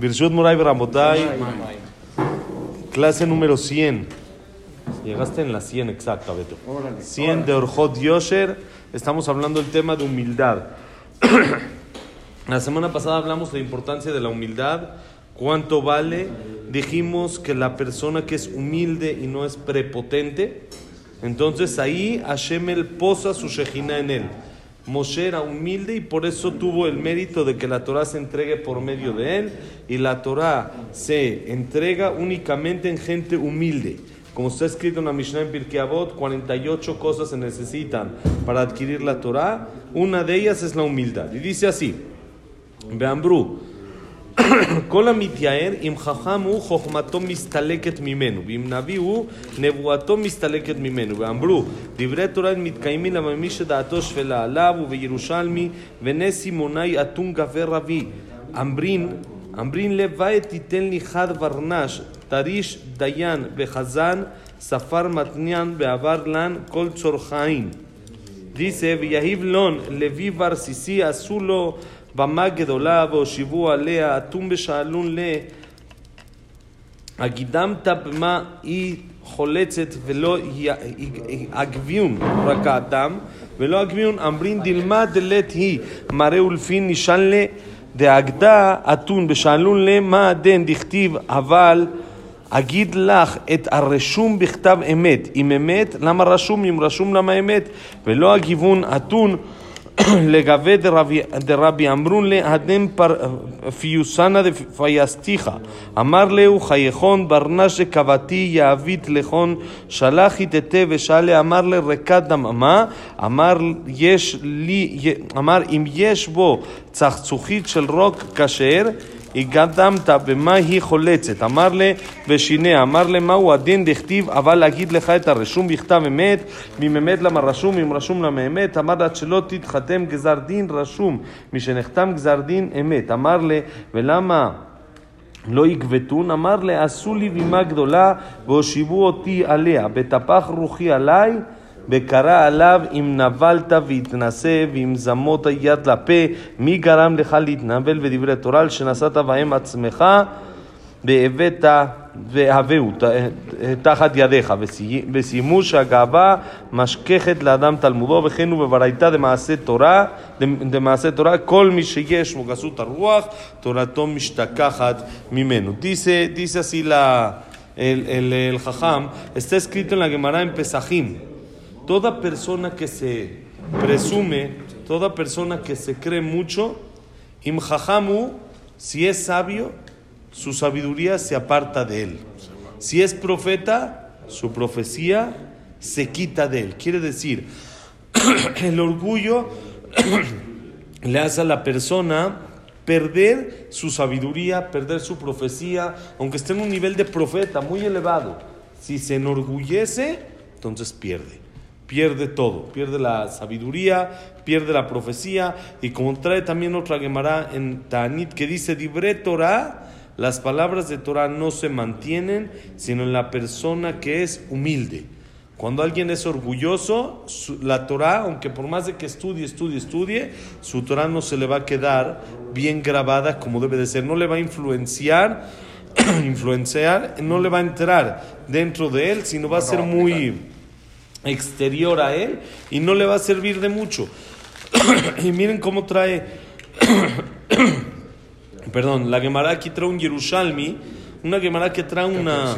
Birshut Moray Ramotay, clase número 100. Llegaste en la 100 exacta, Beto. 100 de Orjot Yosher. Estamos hablando del tema de humildad. la semana pasada hablamos de la importancia de la humildad. ¿Cuánto vale? Dijimos que la persona que es humilde y no es prepotente, entonces ahí Hashem el posa su Shejina en él. Moshe era humilde y por eso tuvo el mérito de que la Torah se entregue por medio de él y la Torah se entrega únicamente en gente humilde. Como está escrito en la Mishnah en Pirkei Avot, 48 cosas se necesitan para adquirir la Torah. Una de ellas es la humildad. Y dice así: Beambru, כל המתייער, אם חכם הוא, חוכמתו מסתלקת ממנו, ואם נביא הוא, נבואתו מסתלקת ממנו. ואמרו, דברי תורה מתקיימים למה מי שדעתו שפלה עליו, ובירושלמי, ונס סימוני אתון גבי רבי. אמרין, אמרין לוואי תיתן לי חד ורנש, תריש דיין וחזן, ספר מתניין בעבר לן כל צורכין. Dice, ויהיב לון, לוי ורסיסי, עשו לו במה גדולה והושיבו עליה, אטום בשאלון ל... הגידמת במה היא חולצת ולא הגביון רק האדם ולא הגביון אמרין דילמה דלת היא מראה ולפין נשאל לה דאגדה אתון בשאלון למה דן דכתיב אבל אגיד לך את הרשום בכתב אמת אם אמת למה רשום אם רשום למה אמת ולא הגיוון אתון לגבי דרבי אמרון להדם פיוסנה דפייסתיך אמר להו חייכון ברנש קבתי יעבית לכון שלח יתתה ושאלה. אמר לרקד דממה אמר יש לי אמר אם יש בו צחצוחית של רוק כשר הגדמת במה היא חולצת. אמר לה ושינה, אמר לה מהו הדין דכתיב, אבל להגיד לך את הרשום בכתב אמת, אמת למה רשום, אם רשום למה אמת, אמר עד שלא תתחתם גזר דין רשום, משנחתם גזר דין אמת. אמר לה, ולמה לא יגבתון? אמר לה, עשו לי בימה גדולה והושיבו אותי עליה, בטפח רוחי עליי וקרא עליו אם נבלת והתנשא ואם זמות יד לפה, מי גרם לך להתנבל בדברי תורה, שנשאת בהם עצמך והבאת והבאו תחת ידיך, וסיימו שהגאווה משככת לאדם תלמודו, וכן הוא בברייתא דמעשה תורה, דמעשה תורה, כל מי שיש בו גסות הרוח, תורתו משתכחת ממנו. Dice así la, el, el, el jajam, está escrito Gemara en Pesajim, toda persona que se presume, toda persona que se cree mucho, imjahamu, si es sabio, su sabiduría se aparta de él. Si es profeta, su profecía se quita de él. Quiere decir, el orgullo le hace a la persona perder su sabiduría, perder su profecía, aunque esté en un nivel de profeta muy elevado. Si se enorgullece, entonces pierde pierde todo, pierde la sabiduría, pierde la profecía, y como trae también otra Gemara en Tanit que dice, Dibre Torah, las palabras de Torah no se mantienen, sino en la persona que es humilde. Cuando alguien es orgulloso, la Torah, aunque por más de que estudie, estudie, estudie, su Torah no se le va a quedar bien grabada como debe de ser, no le va a influenciar, influenciar, no le va a entrar dentro de él, sino va a ser muy exterior a él y no le va a servir de mucho. y miren cómo trae, perdón, la Gemara aquí trae un Yerushalmi, una Gemara que trae una...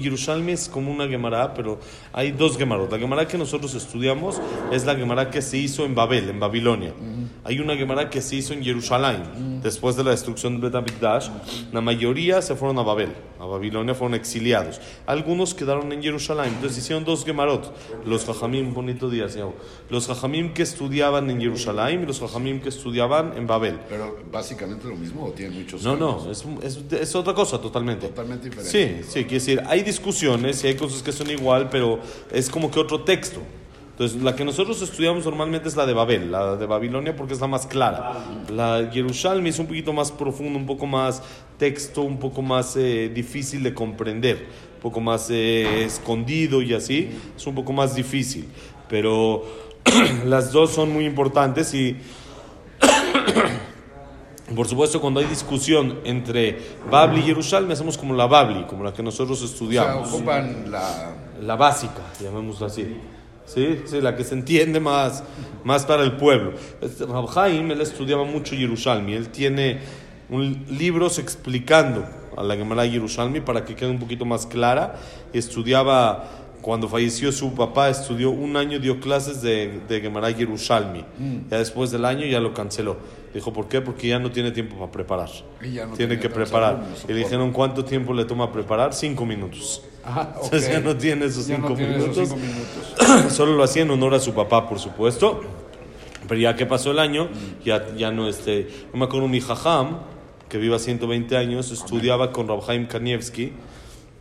Yerushalmi es como una Gemara, pero hay dos Gemarot. La Gemara que nosotros estudiamos es la Gemara que se hizo en Babel, en Babilonia. Hay una Gemara que se hizo en Jerusalén, después de la destrucción de Betamikdash. La mayoría se fueron a Babel, a Babilonia fueron exiliados. Algunos quedaron en Jerusalén. Entonces hicieron dos Gemarot. Los Jajamim, bonito día, señor. Los Jajamim que estudiaban en Jerusalén y los Jajamim que estudiaban en Babel. Pero básicamente lo mismo o tiene muchos No, no, es, es, es otra cosa totalmente. Totalmente diferente. Sí, sí, quiere decir, hay discusiones y hay cosas que son igual, pero es como que otro texto. Entonces, la que nosotros estudiamos normalmente es la de Babel, la de Babilonia, porque es la más clara. La Jerusalén es un poquito más profundo, un poco más texto, un poco más eh, difícil de comprender, un poco más eh, escondido y así, es un poco más difícil. Pero las dos son muy importantes y Por supuesto, cuando hay discusión entre Babli y Yerushalmi, hacemos como la Babli, como la que nosotros O sea, estudiamos. ocupan la. la básica, llamémoslo así. ¿Sí? Sí, la que se entiende más, más para el pueblo. Rab Haim, él estudiaba mucho Yerushalmi. Él tiene un, libros explicando a la Gemara Yerushalmi para que quede un poquito más clara. Estudiaba, cuando falleció su papá, estudió un año, dio clases de, de Gemara Yerushalmi. Ya después del año ya lo canceló. Dijo, ¿por qué? Porque ya no tiene tiempo para preparar. Y ya no tiene tiene que preparar. alumnos, Y le dijeron, ¿cuánto tiempo le toma preparar? Cinco minutos. Ah, ok. Entonces ya no tiene esos Ya no cinco tiene esos minutos. cinco minutos. Solo lo hacía en honor a su papá, por supuesto. Pero ya que pasó el año, ya, ya no este. Yo me acuerdo mi jajam, que viva 120 años, estudiaba con Rabhaim Kanievski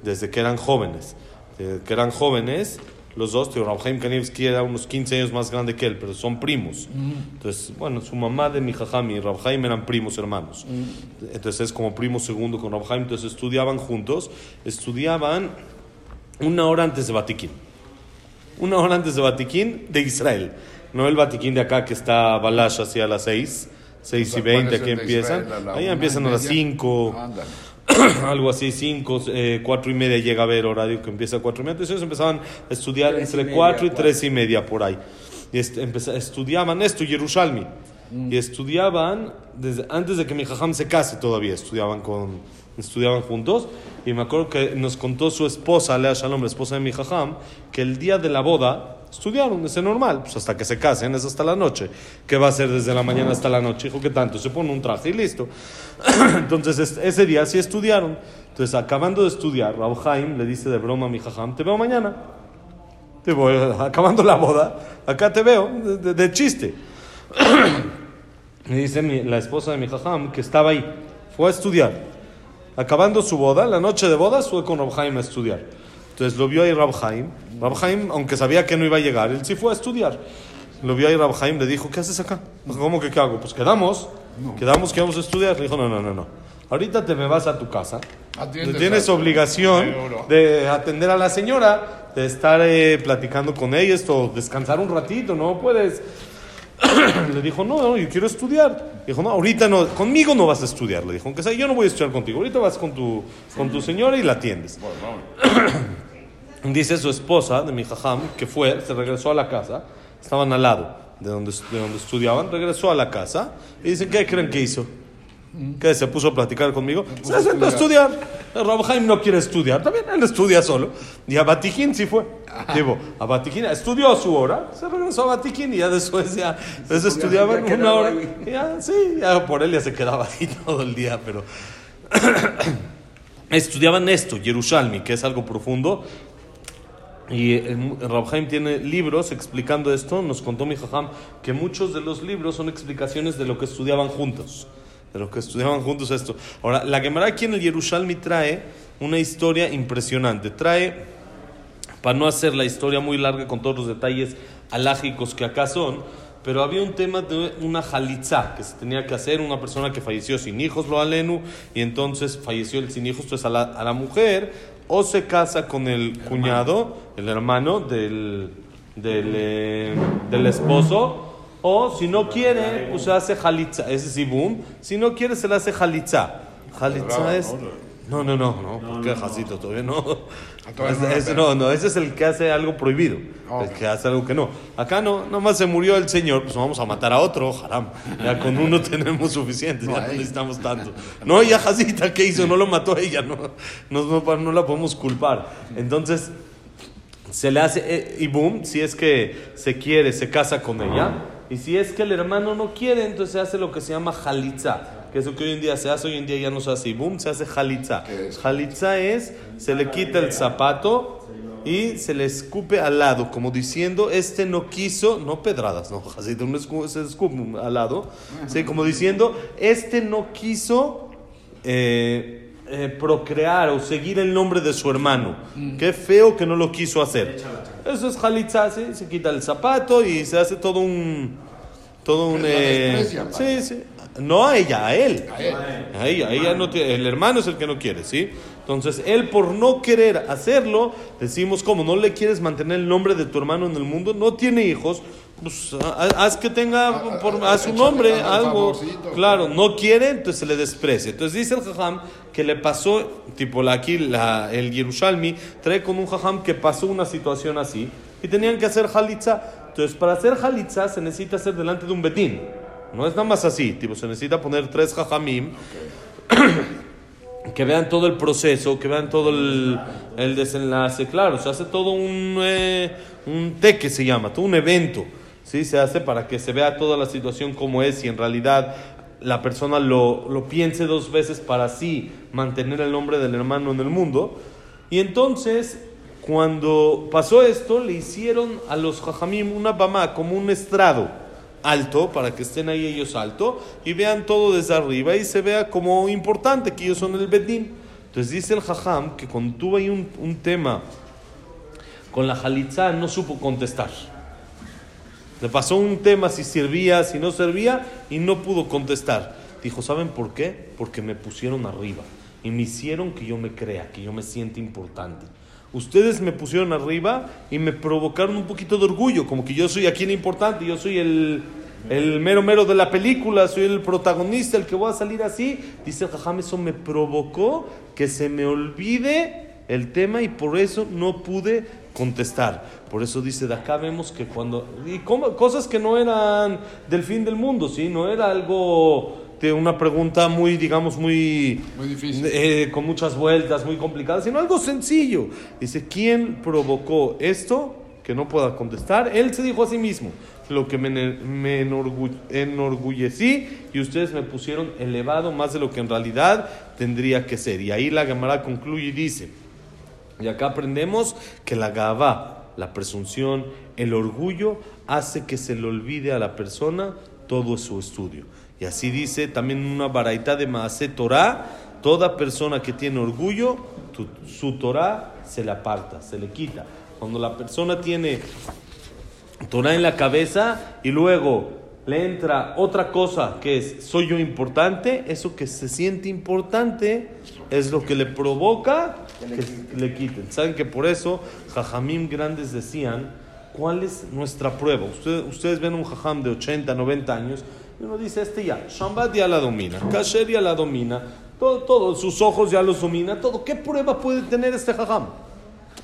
desde que eran jóvenes. Desde que eran jóvenes, los dos, tío, Rabhaim Kanievski era unos 15 años más grande que él, pero son primos. Entonces, bueno, su mamá de mi jajam y Rabhaim eran primos hermanos. Entonces es como primo segundo con Rabhaim. Entonces estudiaban juntos, estudiaban una hora antes de Batiquín una hora antes de Batiquín de Israel. No el Batiquín de acá que está Balash hacia las 6, 6 y ¿Cuál 20, es aquí el de empiezan. Israel? ¿A la Ahí empiezan y a las media? 5, Ándale. algo así, 5, 4 y media llega a haber horario que empieza a 4 y media. Entonces ellos empezaban a estudiar Tres y entre media, 4. 4 y 3 y media por ahí. Y est- estudiaban esto, Yerushalmi. Y estudiaban desde antes de que mi jajam se case todavía, estudiaban, con, estudiaban juntos. Y me acuerdo que nos contó su esposa, Lea Shalom, la esposa de mi jajam, que el día de la boda estudiaron, es normal, pues hasta que se casen, es hasta la noche. ¿Qué va a hacer desde la mañana hasta la noche? Dijo que tanto, se pone un traje y listo. Entonces es- ese día sí estudiaron. Entonces acabando de estudiar, Raúl Haim le dice de broma a mi jajam, te veo mañana. Te voy, acabando la boda, acá te veo, de, chiste. Me dice mi- la esposa de mi jajam que estaba ahí, fue a estudiar. Acabando su boda, la noche de bodas, fue con Rab Haim a estudiar. Entonces lo vio ahí Rab Haim. Rab Haim, aunque sabía que no iba a llegar, él sí fue a estudiar. Lo vio ahí Rab Haim, le dijo, ¿qué haces acá? Dijo, ¿Cómo que qué hago? Pues quedamos, quedamos que vamos a estudiar. Le dijo, no, no, no, no. Ahorita te me vas a tu casa. Atiendes Tienes obligación de atender a la señora, de estar eh, platicando con ella, esto, descansar un ratito, no puedes. Le dijo, no, no, yo quiero estudiar. Dijo, no, ahorita no, conmigo no vas a estudiar. Le dijo, aunque sea, yo no voy a estudiar contigo. Ahorita vas con tu, con tu señora y la atiendes. Dice su esposa de mi jajam que fue, se regresó a la casa, estaban al lado de donde, de donde estudiaban, regresó a la casa y dicen, ¿qué creen que hizo? ¿Qué? ¿Se puso a platicar conmigo? Se sentó a estudiar. Rab Haim no quiere estudiar, también él estudia solo. Y a Batiquín sí fue. Digo, a Batiquín estudió a su hora, se regresó a Batiquín y ya después ya, después estudiaban una hora. Ya, sí, ya por él ya se quedaba ahí todo el día, pero estudiaban esto, Yerushalmi, que es algo profundo. Y el Rab Haim tiene libros explicando esto. Nos contó mi jajam que muchos de los libros son explicaciones de lo que estudiaban juntos. De lo que estudiaban juntos esto. Ahora, la Gemara aquí en el Yerushalmi trae una historia impresionante. Trae, para no hacer la historia muy larga con todos los detalles alágicos que acá son, pero había un tema de una jalitza que se tenía que hacer, una persona que falleció sin hijos, lo alenu, y entonces falleció el sin hijos, entonces a la, a la mujer o se casa con el cuñado, el hermano del, del, eh, del esposo, o si no quiere, pues se hace jalitza, ese sí, boom, si no quiere se le hace jalitza. Jalitza es... No, no, no, no, ¿por qué jacito? Todavía no. todavía no, Es- no, no, ese es el que hace algo prohibido, el que hace algo que no. Acá no, nomás se murió el señor, pues vamos a matar a otro, haram. Ya con uno tenemos suficiente, ya no necesitamos tanto. No, ya Jacita, ¿qué hizo? No lo mató ella, no, no, no, no la podemos culpar. Entonces, se le hace, eh, y boom, si es que se quiere, se casa con ella. Y si es que el hermano no quiere, entonces se hace lo que se llama jalitza. Que es lo que hoy en día se hace, hoy en día ya no se hace. Y boom, se hace jalitza. Jalitza es, se le quita el zapato y se le escupe al lado, como diciendo, este no quiso, no pedradas, no, así de un escu- se escupe al lado, sí, como diciendo, este no quiso eh, eh, procrear o seguir el nombre de su hermano. Qué feo que no lo quiso hacer. Eso es jalitza, ¿sí? se quita el zapato y se hace todo un... Todo un... Eh, sí, sí. No a ella, a él. A él. A ella, a ella no tiene- el hermano es el que no quiere, ¿sí? Entonces, él por no querer hacerlo, decimos como no le quieres mantener el nombre de tu hermano en el mundo, no tiene hijos, pues ha- haz que tenga por, a su nombre algo. favorcito. Claro, no quiere, entonces se le desprecia. Entonces dice el jajam que le pasó, tipo la, aquí la- el Yerushalmi trae con un jajam que pasó una situación así y tenían que hacer halitza. Entonces para hacer halitza se necesita hacer delante de un betín. No es nada más así, tipo se necesita poner tres jajamim que vean todo el proceso, que vean todo el, desenlace, claro, se hace todo un, eh, un té que se llama, todo un evento, ¿sí? Se hace para que se vea toda la situación como es y en realidad la persona lo, lo piense dos veces para así mantener el nombre del hermano en el mundo. Y entonces, cuando pasó esto, le hicieron a los jajamim una bamá, como un estrado alto, para que estén ahí ellos alto, y vean todo desde arriba y se vea como importante que ellos son el bedín. Entonces dice el jajam que cuando tuvo ahí un, un tema con la jalitza, no supo contestar. Le pasó un tema si servía, si no servía, y no pudo contestar. Dijo, ¿saben por qué? Porque me pusieron arriba y me hicieron que yo me crea, que yo me sienta importante. Ustedes me pusieron arriba y me provocaron un poquito de orgullo, como que yo soy aquí el importante, yo soy el, el mero mero de la película, soy el protagonista, el que voy a salir así. Dice jajam, eso me provocó que se me olvide el tema y por eso no pude contestar. Por eso dice, de acá vemos que cuando... Y cosas que no eran del fin del mundo, ¿sí? No era algo de una pregunta muy, digamos, muy... Muy difícil. eh, con muchas vueltas, muy complicadas, sino algo sencillo. Dice, ¿quién provocó esto? Que no pueda contestar. Él se dijo a sí mismo, lo que me, me enorgu- enorgullecí y ustedes me pusieron elevado más de lo que en realidad tendría que ser. Y ahí la Gemara concluye y dice, y acá aprendemos que la gavá, la presunción, el orgullo, hace que se le olvide a la persona todo su estudio. Y así dice también una baraita de Maase Torah, toda persona que tiene orgullo, tu- su Torah se le aparta, se le quita. Cuando la persona tiene Torah en la cabeza y luego le entra otra cosa que es soy yo importante, eso que se siente importante es lo que le provoca que le quiten. Saben que por eso jajamim grandes decían, ¿cuál es nuestra prueba? Ustedes, ustedes ven un jajam de 80, 90 años uno dice, este ya, Shambat ya la domina, Kasher ya la domina, todo, todo, sus ojos ya los domina, todo. ¿Qué prueba puede tener este jajam?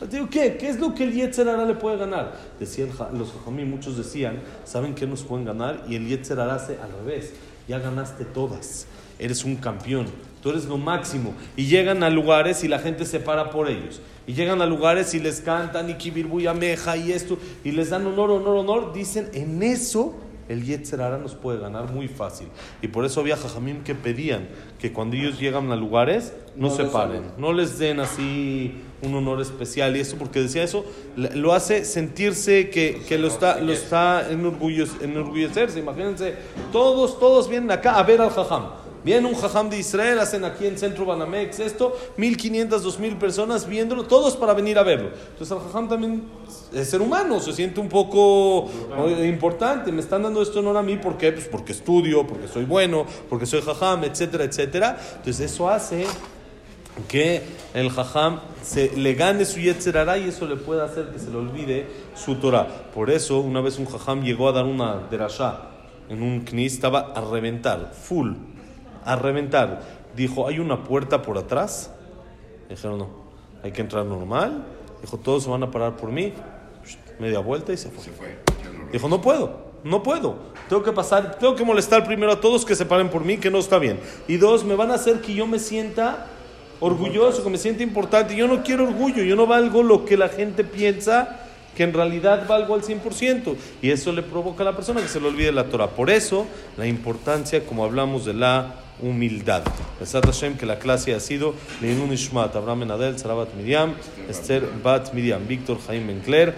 Digo, ¿qué? ¿Qué es lo que el Yetzer Hará le puede ganar? Decían los jajamí, muchos decían, ¿saben qué nos pueden ganar? Y el Yetzer Hará hace al revés. Ya ganaste todas. Eres un campeón. Tú eres lo máximo. Y llegan a lugares y la gente se para por ellos. Y llegan a lugares y les cantan y Kibirbuya Meja y esto. Y les dan honor, honor, honor. Dicen, en eso el Yetzer Hará nos puede ganar muy fácil. Y por eso había jajamim que pedían que cuando ellos llegan a lugares no, No se paren, no les den así un honor especial y eso, porque decía eso, lo hace sentirse que, que lo está, lo está enorgullo- enorgullecerse. Imagínense, todos, todos vienen acá a ver al jajam. Viene un jajam de Israel, hacen aquí en Centro Banamex esto, 1500, 2000 personas viéndolo, todos para venir a verlo. Entonces el jajam también es ser humano, se siente un poco eh, importante. Me están dando esto honor a mí, ¿por qué? Pues porque estudio, porque soy bueno, porque soy jajam, etcétera, etcétera. Entonces eso hace que el jajam se, le gane su yetzer hará y eso le puede hacer que se le olvide su Torah. Por eso, una vez un jajam llegó a dar una derashá en un knis, estaba a reventar, full, a reventar. Dijo, ¿hay una puerta por atrás? Dijeron, no, hay que entrar normal. Dijo, todos se van a parar por mí. Media vuelta y se fue. Se fue. Horror. Dijo, no puedo, no puedo. Tengo que pasar, tengo que molestar primero a todos que se paren por mí, que no está bien. Y dos, me van a hacer que yo me sienta orgulloso, que me sienta importante. Yo no quiero orgullo, yo no valgo lo que la gente piensa que en realidad valgo al 100%. Y eso le provoca a la persona que se le olvide la Torah. Por eso, la importancia, como hablamos de la humildad. Besat Hashem, que la clase ha sido Leinun Ishmat, Abraham Menadel, Sara Bat Miriam, Esther Bat Miriam, Víctor Jaime Bencler,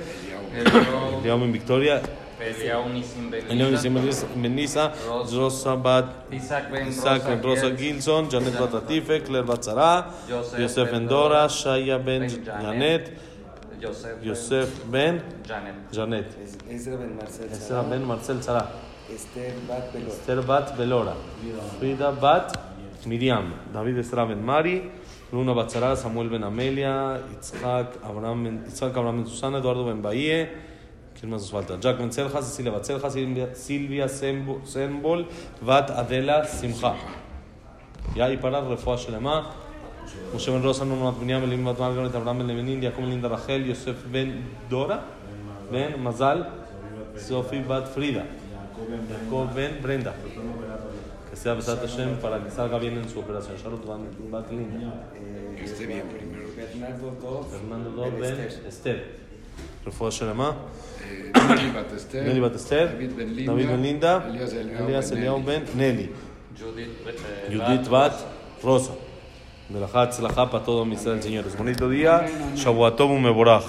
Eliam en Victoria, Eliyahu Nisim Ben Eliam Lisa, Nisim Benisa, Rosa Bat Isaac Ben Rosa Gil, Gilson, Janet Bat Atife, Claire Bat Zara, Yosef Yosef Ben Ben Dora, Dora, Shaya Ben Janet, Yosef Ben Yosef Ben Janet. Janet, Es- Ezra Ben Marcel Sara, Ben Marcel Esther Bat Belor, Esther Bat Belora, Frida Bat. Miriam, David Esra Ben Mari, Luna Bat Zara, Samuel Ben Amelia, Itzhak Abraham Ben, Itzhak Abraham Ben Susana, Eduardo Ben Bahie, ¿Quién más nos falta? Jack Menzelja, Cecilia Batzelja, Silvia, Silvia Sembo- Sembol, Vat Adela Simcha. Ya, y para Refuah Shelema, Moshe Ben Rosa, Bat Ben Lemenin, Jacob Linda Ben Dora, Ben Bat Frida, Jacob Ben Brenda. Que sea Hashem para que salga bien en su operación. Charlotte Van Bat Linda. Eh, Que esté bien primero. Bernardo Dov. Fernando Dor Ben Ben Esther. Eh, Nelly Bat Esther. Nelly Bat Esther. David Ben Linda. David Ben Berajá, tzlajá para todo mi Señor. Es bonito día. Shavuatov, meboraj.